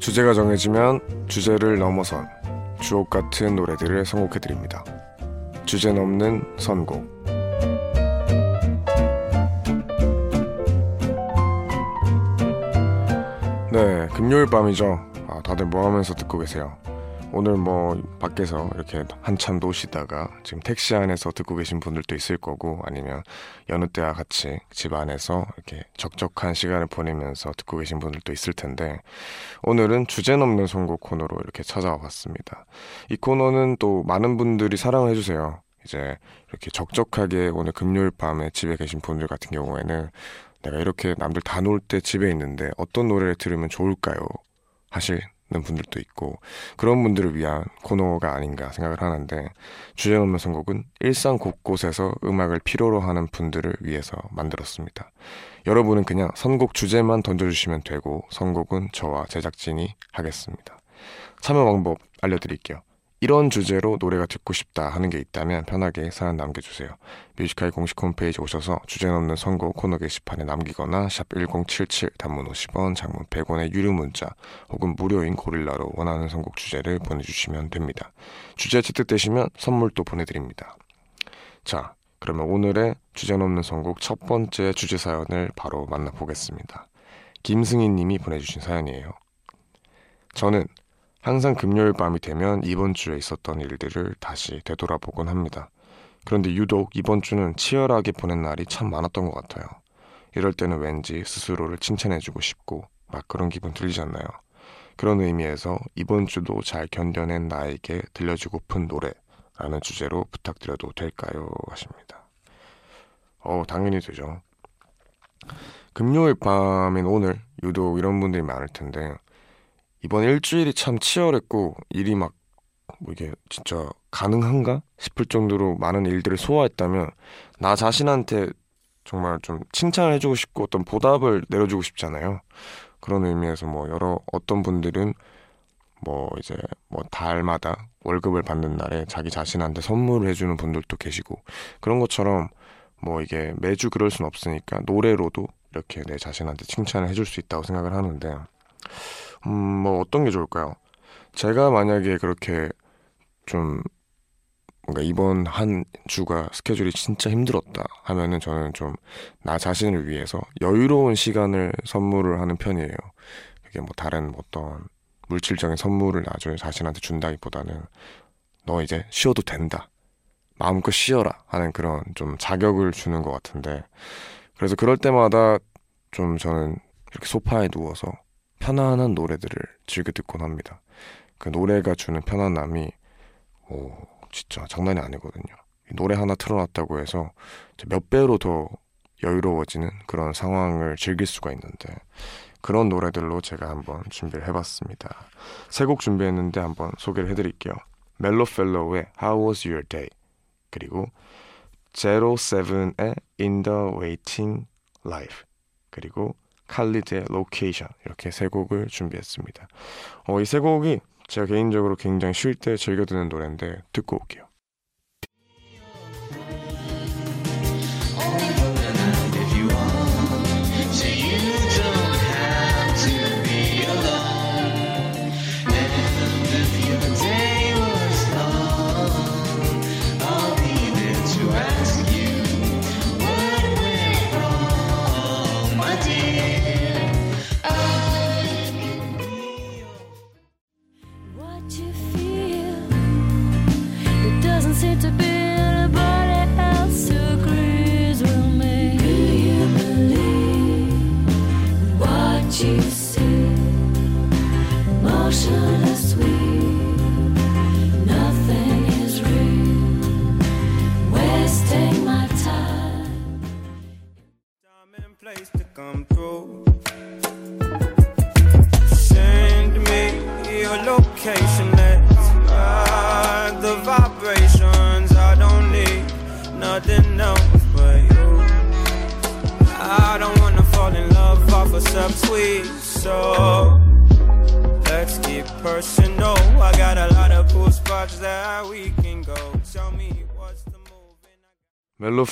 주제가 정해지면 주제를 넘어선 주옥 같은 노래들을 선곡해 드립니다. 주제 넘는 선곡. 네, 금요일 밤이죠. 아, 다들 뭐 하면서 듣고 계세요? 오늘 뭐 밖에서 이렇게 한참 노시다가 지금 택시 안에서 듣고 계신 분들도 있을 거고 아니면 여느 때와 같이 집 안에서 이렇게 적적한 시간을 보내면서 듣고 계신 분들도 있을 텐데 오늘은 주제 넘는 선곡 코너로 이렇게 찾아와 봤습니다. 이 코너는 또 많은 분들이 사랑을 해주세요. 이제 이렇게 적적하게 오늘 금요일 밤에 집에 계신 분들 같은 경우에는 내가 이렇게 남들 다 놀 때 집에 있는데 어떤 노래를 들으면 좋을까요? 하시는 분들도 있고 그런 분들을 위한 코너가 아닌가 생각을 하는데 주제 넘는 선곡은 일상 곳곳에서 음악을 필요로 하는 분들을 위해서 만들었습니다. 여러분은 그냥 선곡 주제만 던져주시면 되고 선곡은 저와 제작진이 하겠습니다. 참여 방법 알려드릴게요. 이런 주제로 노래가 듣고 싶다 하는 게 있다면 편하게 사연 남겨주세요. 뮤지컬 공식 홈페이지 오셔서 주제 넘는 선곡 코너 게시판에 남기거나 샵 1077 단문 50원 장문 100원의 유료 문자 혹은 무료인 고릴라로 원하는 선곡 주제를 보내주시면 됩니다. 주제 채택되시면 선물도 보내드립니다. 자 그러면 오늘의 주제 넘는 선곡 첫 번째 주제 사연을 바로 만나보겠습니다. 김승희 님이 보내주신 사연이에요. 저는 항상 금요일 밤이 되면 이번 주에 있었던 일들을 다시 되돌아보곤 합니다. 그런데 유독 이번 주는 치열하게 보낸 날이 참 많았던 것 같아요. 이럴 때는 왠지 스스로를 칭찬해주고 싶고 막 그런 기분 들리잖아요. 그런 의미에서 이번 주도 잘 견뎌낸 나에게 들려주고픈 노래라는 주제로 부탁드려도 될까요? 하십니다. 어, 당연히 되죠. 금요일 밤인 오늘 유독 이런 분들이 많을 텐데 이번 일주일이 참 치열했고 일이 막 뭐 이게 진짜 가능한가 싶을 정도로 많은 일들을 소화했다면 나 자신한테 정말 좀 칭찬을 해주고 싶고 어떤 보답을 내려주고 싶잖아요. 그런 의미에서 뭐 여러 어떤 분들은 뭐 이제 뭐 달마다 월급을 받는 날에 자기 자신한테 선물을 해주는 분들도 계시고 그런 것처럼 뭐 이게 매주 그럴 순 없으니까 노래로도 이렇게 내 자신한테 칭찬을 해줄 수 있다고 생각을 하는데 음, 뭐 어떤 게 좋을까요? 제가 만약에 그렇게 좀 뭔가 이번 한 주가 스케줄이 진짜 힘들었다 하면은 저는 좀 나 자신을 위해서 여유로운 시간을 선물을 하는 편이에요. 그게 뭐 다른 어떤 물질적인 선물을 나중에 자신한테 준다기보다는 너 이제 쉬어도 된다. 마음껏 쉬어라 하는 그런 좀 자격을 주는 것 같은데 그래서 그럴 때마다 좀 저는 이렇게 소파에 누워서 편안한 노래들을 즐겨 듣곤 합니다. 그 노래가 주는 편안함이 오 진짜 장난이 아니거든요. 노래 하나 틀어놨다고 해서 몇 배로 더 여유로워지는 그런 상황을 즐길 수가 있는데 그런 노래들로 제가 한번 준비를 해봤습니다. 세 곡 준비했는데 한번 소개를 해드릴게요. 멜로펠로우의 How Was Your Day 그리고 제로세븐의 In the Waiting Life 그리고 칼리드의 Location 이렇게 세 곡을 준비했습니다. 어, 이 세 곡이 제가 개인적으로 굉장히 쉴 때 즐겨 듣는 노래인데 듣고 올게요.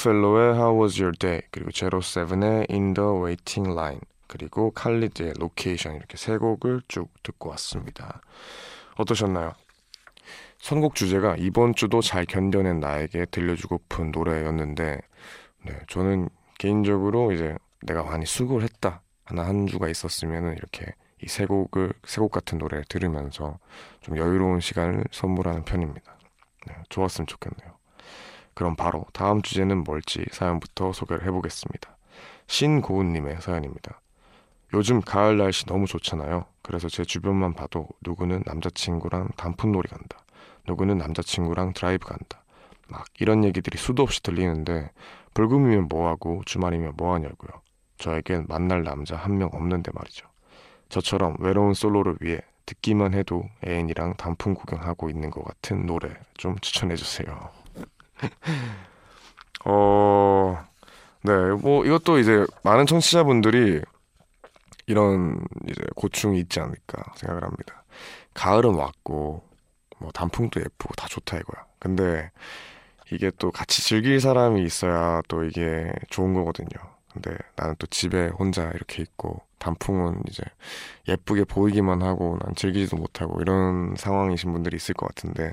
멜로펠로의 How Was Your Day 그리고 제로세븐의 In the Waiting Line 그리고 칼리드의 Location 이렇게 세 곡을 쭉 듣고 왔습니다. 어떠셨나요? 선곡 주제가 이번 주도 잘 견뎌낸 나에게 들려주고픈 노래였는데 네, 저는 개인적으로 이제 내가 많이 수고를 했다 하나 한 주가 있었으면은 이렇게 이 세 곡을 세 곡 같은 노래를 들으면서 좀 여유로운 시간을 선물하는 편입니다. 네, 좋았으면 좋겠네요. 그럼 바로 다음 주제는 뭘지 사연부터 소개를 해보겠습니다. 신고은님의 사연입니다. 요즘 가을 날씨 너무 좋잖아요. 그래서 제 주변만 봐도 누구는 남자친구랑 단풍놀이 간다. 누구는 남자친구랑 드라이브 간다. 막 이런 얘기들이 수도 없이 들리는데 불금이면 뭐하고 주말이면 뭐하냐고요. 저에겐 만날 남자 한 명 없는데 말이죠. 저처럼 외로운 솔로를 위해 듣기만 해도 애인이랑 단풍 구경하고 있는 것 같은 노래 좀 추천해주세요. 어, 네, 뭐 이것도 이제 많은 청취자분들이 이런 이제 고충이 있지 않을까 생각을 합니다. 가을은 왔고 뭐 단풍도 예쁘고 다 좋다 이거야. 근데 이게 또 같이 즐길 사람이 있어야 또 이게 좋은 거거든요. 근데 나는 또 집에 혼자 이렇게 있고 단풍은 이제 예쁘게 보이기만 하고 난 즐기지도 못하고 이런 상황이신 분들이 있을 것 같은데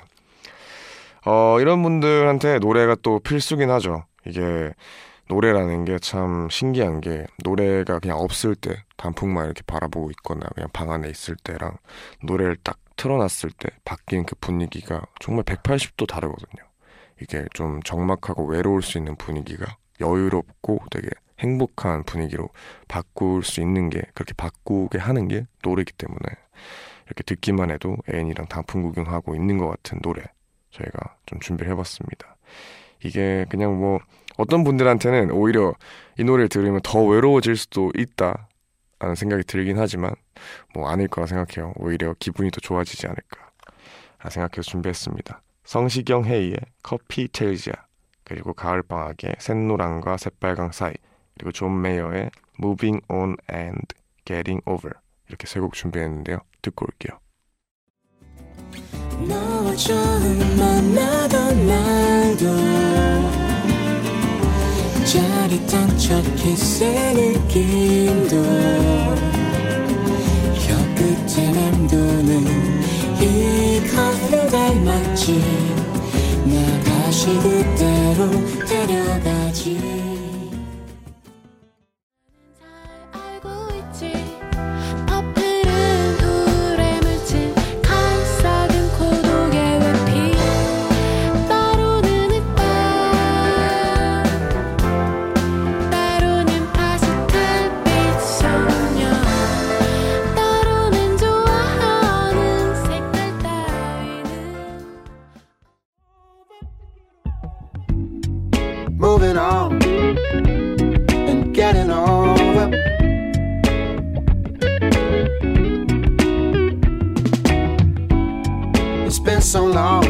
어 이런 분들한테 노래가 또 필수긴 하죠. 이게 노래라는 게 참 신기한 게 노래가 그냥 없을 때 단풍만 이렇게 바라보고 있거나 그냥 방 안에 있을 때랑 노래를 딱 틀어놨을 때 바뀐 그 분위기가 정말 180도 다르거든요. 이게 좀 적막하고 외로울 수 있는 분위기가 여유롭고 되게 행복한 분위기로 바꿀 수 있는 게 그렇게 바꾸게 하는 게 노래이기 때문에 이렇게 듣기만 해도 애인이랑 단풍 구경하고 있는 것 같은 노래 저희가 좀 준비를 해봤습니다. 이게 그냥 뭐 어떤 분들한테는 오히려 이 노래를 들으면 더 외로워질 수도 있다 라는 생각이 들긴 하지만 뭐 아닐 거라 생각해요. 오히려 기분이 더 좋아지지 않을까 생각해서 준비했습니다. 성시경 헤이의 커피 테일즈야 그리고 가을방학의 샛노랑과 새빨강 사이 그리고 존 메이어의 Moving On and Getting Over 이렇게 세 곡 준비했는데요. 듣고 올게요. 너와 처음 만나던 날도 짜릿한 첫 키스의 느낌도 혀끝에 맴도는 이 커피를 닮았지 나 다시 그때로 데려가지 so long,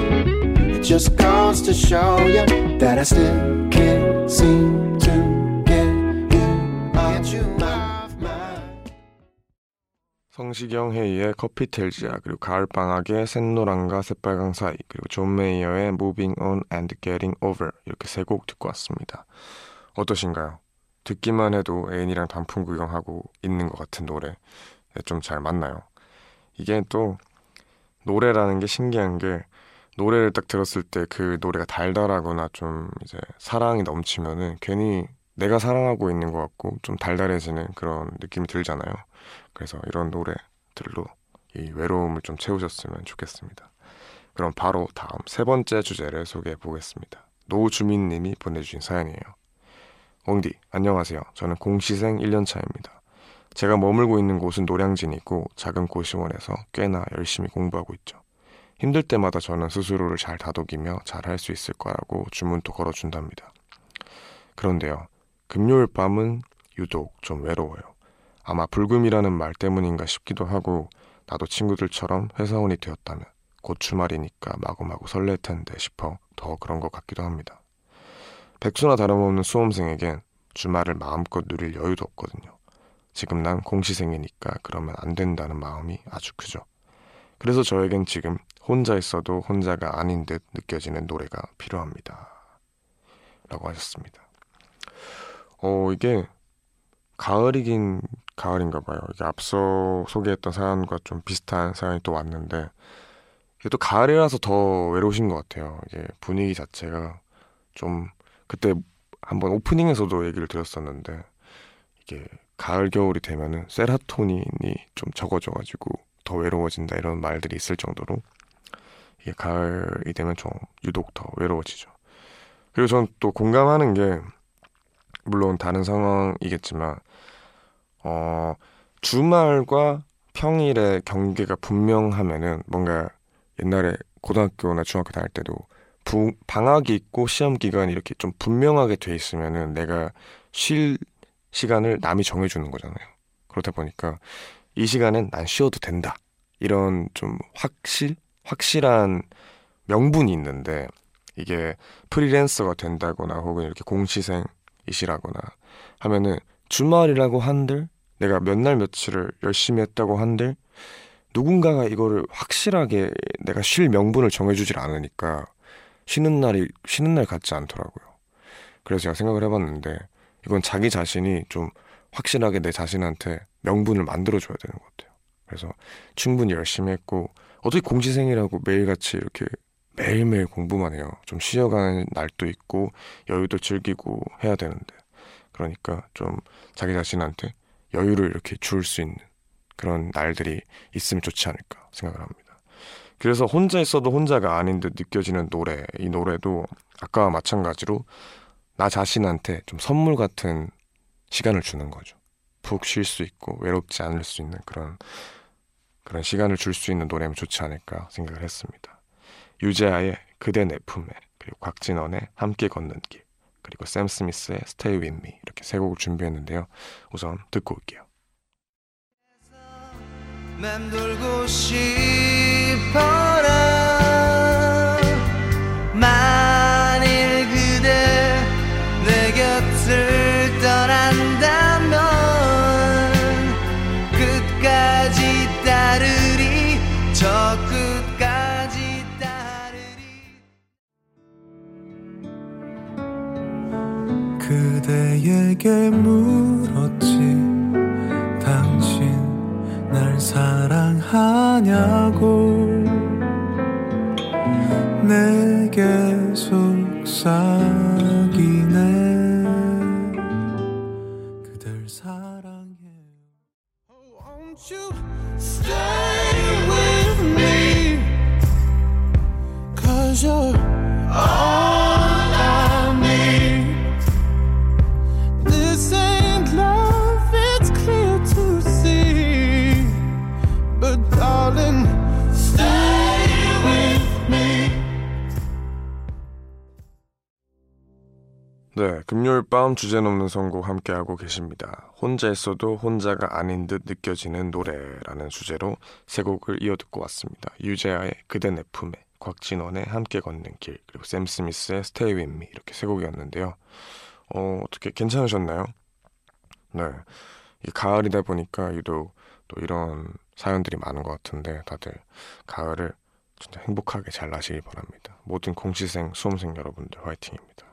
it just goes to show you that I still can't seem to get you off, you off my. 성시경 헤이의 커피텔지아 그리고 가을방학의 샛노랑과 새빨강 사이 그리고 존 메이어의 Moving On and Getting Over 이렇게 세 곡 듣고 왔습니다. 어떠신가요? 듣기만 해도 애인이랑 단풍 구경하고 있는 것 같은 노래 좀 잘 맞나요? 이게 또 노래라는 게 신기한 게 노래를 딱 들었을 때 그 노래가 달달하거나 좀 이제 사랑이 넘치면은 괜히 내가 사랑하고 있는 것 같고 좀 달달해지는 그런 느낌이 들잖아요. 그래서 이런 노래들로 이 외로움을 좀 채우셨으면 좋겠습니다. 그럼 바로 다음 세 번째 주제를 소개해 보겠습니다. 노주민님이 보내주신 사연이에요. 엉디, 안녕하세요. 저는 공시생 1년차입니다. 제가 머물고 있는 곳은 노량진이고 작은 고시원에서 꽤나 열심히 공부하고 있죠. 힘들 때마다 저는 스스로를 잘 다독이며 잘 할 수 있을 거라고 주문도 걸어준답니다. 그런데요, 금요일 밤은 유독 좀 외로워요. 아마 불금이라는 말 때문인가 싶기도 하고 나도 친구들처럼 회사원이 되었다면 곧 주말이니까 마구마구 설렐 텐데 싶어 더 그런 것 같기도 합니다. 백수나 다름없는 수험생에겐 주말을 마음껏 누릴 여유도 없거든요. 지금 난 공시생이니까 그러면 안 된다는 마음이 아주 크죠. 그래서 저에겐 지금 혼자 있어도 혼자가 아닌 듯 느껴지는 노래가 필요합니다. 라고 하셨습니다. 어, 이게 가을이긴 가을인가 봐요. 이게 앞서 소개했던 사연과 좀 비슷한 사연이 또 왔는데 이게 또 가을이라서 더 외로우신 것 같아요. 이게 분위기 자체가 좀 그때 한번 오프닝에서도 얘기를 드렸었는데 이게 가을 겨울이 되면은 세라토닌이 좀 적어져가지고 더 외로워진다 이런 말들이 있을 정도로 이게 가을이 되면 좀 유독 더 외로워지죠. 그리고 전 또 공감하는 게 물론 다른 상황이겠지만 어 주말과 평일의 경계가 분명하면은 뭔가 옛날에 고등학교나 중학교 다닐 때도 부, 방학이 있고 시험 기간이 이렇게 좀 분명하게 돼 있으면은 내가 쉴 시간을 남이 정해주는 거잖아요. 그렇다 보니까 이 시간엔 난 쉬어도 된다. 이런 좀 확실, 확실한 명분이 있는데 이게 프리랜서가 된다거나 혹은 이렇게 공시생이시라거나 하면은 주말이라고 한들 내가 몇 날 며칠을 열심히 했다고 한들 누군가가 이거를 확실하게 내가 쉴 명분을 정해주질 않으니까 쉬는 날이 쉬는 날 같지 않더라고요. 그래서 제가 생각을 해봤는데 이건 자기 자신이 좀 확실하게 내 자신한테 명분을 만들어줘야 되는 것 같아요. 그래서 충분히 열심히 했고 어떻게 공시생이라고 매일같이 이렇게 매일매일 공부만 해요. 좀 쉬어가는 날도 있고 여유도 즐기고 해야 되는데 그러니까 좀 자기 자신한테 여유를 이렇게 줄 수 있는 그런 날들이 있으면 좋지 않을까 생각을 합니다. 그래서 혼자 있어도 혼자가 아닌 듯 느껴지는 노래 이 노래도 아까와 마찬가지로 나 자신한테 좀 선물 같은 시간을 주는 거죠. 푹 쉴 수 있고 외롭지 않을 수 있는 그런 그런 시간을 줄 수 있는 노래면 좋지 않을까 생각을 했습니다. 유재하의 그대 내 품에 그리고 곽진원의 함께 걷는 길 그리고 샘 스미스의 Stay With Me 이렇게 세 곡을 준비했는데요. 우선 듣고 올게요. 맴돌고 싶어라 그대에게 물었지. 당신 날 사랑하냐고. 내게 늘 네, 금요일 밤 주제 넘는 선곡 함께하고 계십니다. 혼자 있어도 혼자가 아닌 듯 느껴지는 노래라는 주제로 세 곡을 이어 듣고 왔습니다. 유재하의 그대 내 품에, 곽진원의 함께 걷는 길, 그리고 샘 스미스의 Stay With Me 이렇게 세 곡이었는데요. 어, 어떻게 괜찮으셨나요? 네, 이 가을이다 보니까 유독 또 이런 사연들이 많은 것 같은데 다들 가을을 진짜 행복하게 잘 나시길 바랍니다. 모든 공시생, 수험생 여러분들 화이팅입니다.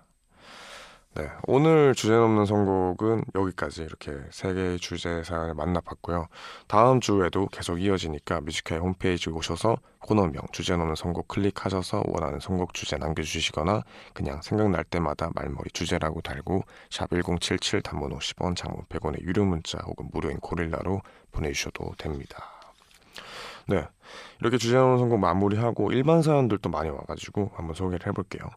네, 오늘 주제 넘는 선곡은 여기까지 이렇게 세 개의 주제 사연을 만나봤고요. 다음 주에도 계속 이어지니까 Music High의 홈페이지 오셔서 코너명 주제 넘는 선곡 클릭하셔서 원하는 선곡 주제 남겨주시거나 그냥 생각날 때마다 말머리 주제라고 달고 샵 1077 단문 50원 장문 100원의 유료 문자 혹은 무료인 고릴라로 보내주셔도 됩니다. 네, 이렇게 주제 넘는 선곡 마무리하고 일반 사연들도 많이 와가지고 한번 소개를 해볼게요.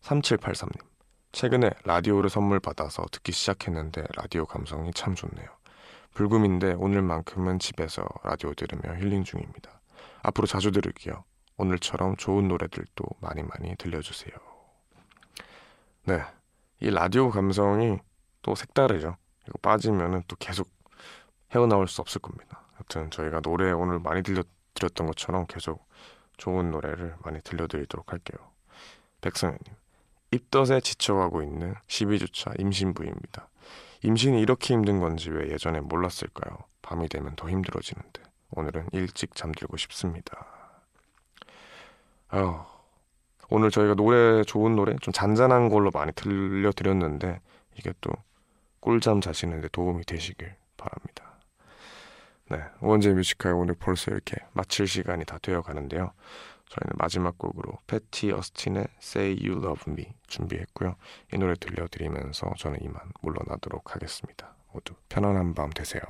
3783님. 최근에 라디오를 선물 받아서 듣기 시작했는데 라디오 감성이 참 좋네요. 불금인데 오늘만큼은 집에서 라디오 들으며 힐링 중입니다. 앞으로 자주 들을게요. 오늘처럼 좋은 노래들도 많이 많이 들려주세요. 네. 이 라디오 감성이 또 색다르죠. 이거 빠지면은 또 계속 헤어나올 수 없을 겁니다. 여튼 저희가 노래 오늘 많이 들려드렸던 것처럼 계속 좋은 노래를 많이 들려드리도록 할게요. 백성현님. 입덧에 지쳐가고 있는 12주차 임신부입니다. 임신이 이렇게 힘든 건지 왜 예전에 몰랐을까요? 밤이 되면 더 힘들어지는데 오늘은 일찍 잠들고 싶습니다. 아, 오늘 저희가 노래 좋은 노래 좀 잔잔한 걸로 많이 들려드렸는데 이게 또 꿀잠 자시는데 도움이 되시길 바랍니다. 네, 원제 뮤지컬 오늘 벌써 이렇게 마칠 시간이 다 되어 가는데요. 저희는 마지막 곡으로 패티 어스틴의 Say You Love Me 준비했고요. 이 노래 들려드리면서 저는 이만 물러나도록 하겠습니다. 모두 편안한 밤 되세요.